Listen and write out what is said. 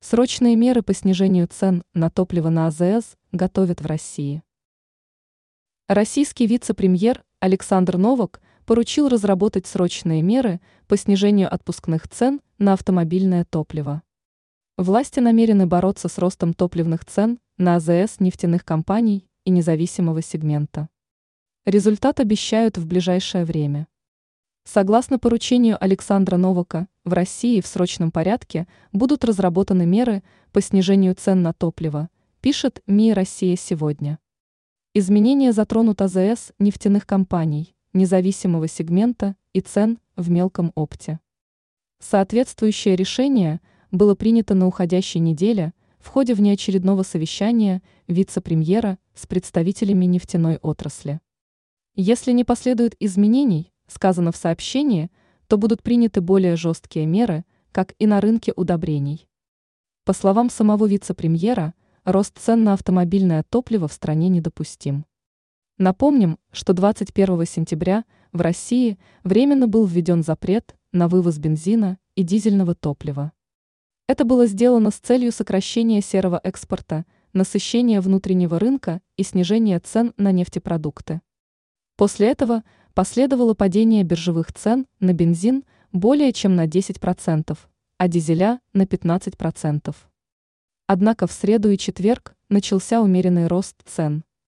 Срочные меры по снижению цен на топливо на АЗС готовят в России. Российский вице-премьер Александр Новак поручил разработать срочные меры по снижению отпускных цен на автомобильное топливо. Власти намерены бороться с ростом топливных цен на АЗС нефтяных компаний и независимого сегмента. Результат обещают в ближайшее время. Согласно поручению Александра Новака, в России в срочном порядке будут разработаны меры по снижению цен на топливо, пишет МИ «Россия сегодня». Изменения затронут АЗС нефтяных компаний, независимого сегмента и цен в мелком опте. Соответствующее решение было принято на уходящей неделе в ходе внеочередного совещания вице-премьера с представителями нефтяной отрасли. Если не последует изменений, сказано в сообщении, то будут приняты более жесткие меры, как и на рынке удобрений. По словам самого вице-премьера, рост цен на автомобильное топливо в стране недопустим. Напомним, что 21 сентября в России временно был введен запрет на вывоз бензина и дизельного топлива. Это было сделано с целью сокращения серого экспорта, насыщения внутреннего рынка и снижения цен на нефтепродукты. После этого последовало падение биржевых цен на бензин более чем на 10%, а дизеля на 15%. Однако в среду и четверг начался умеренный рост цен.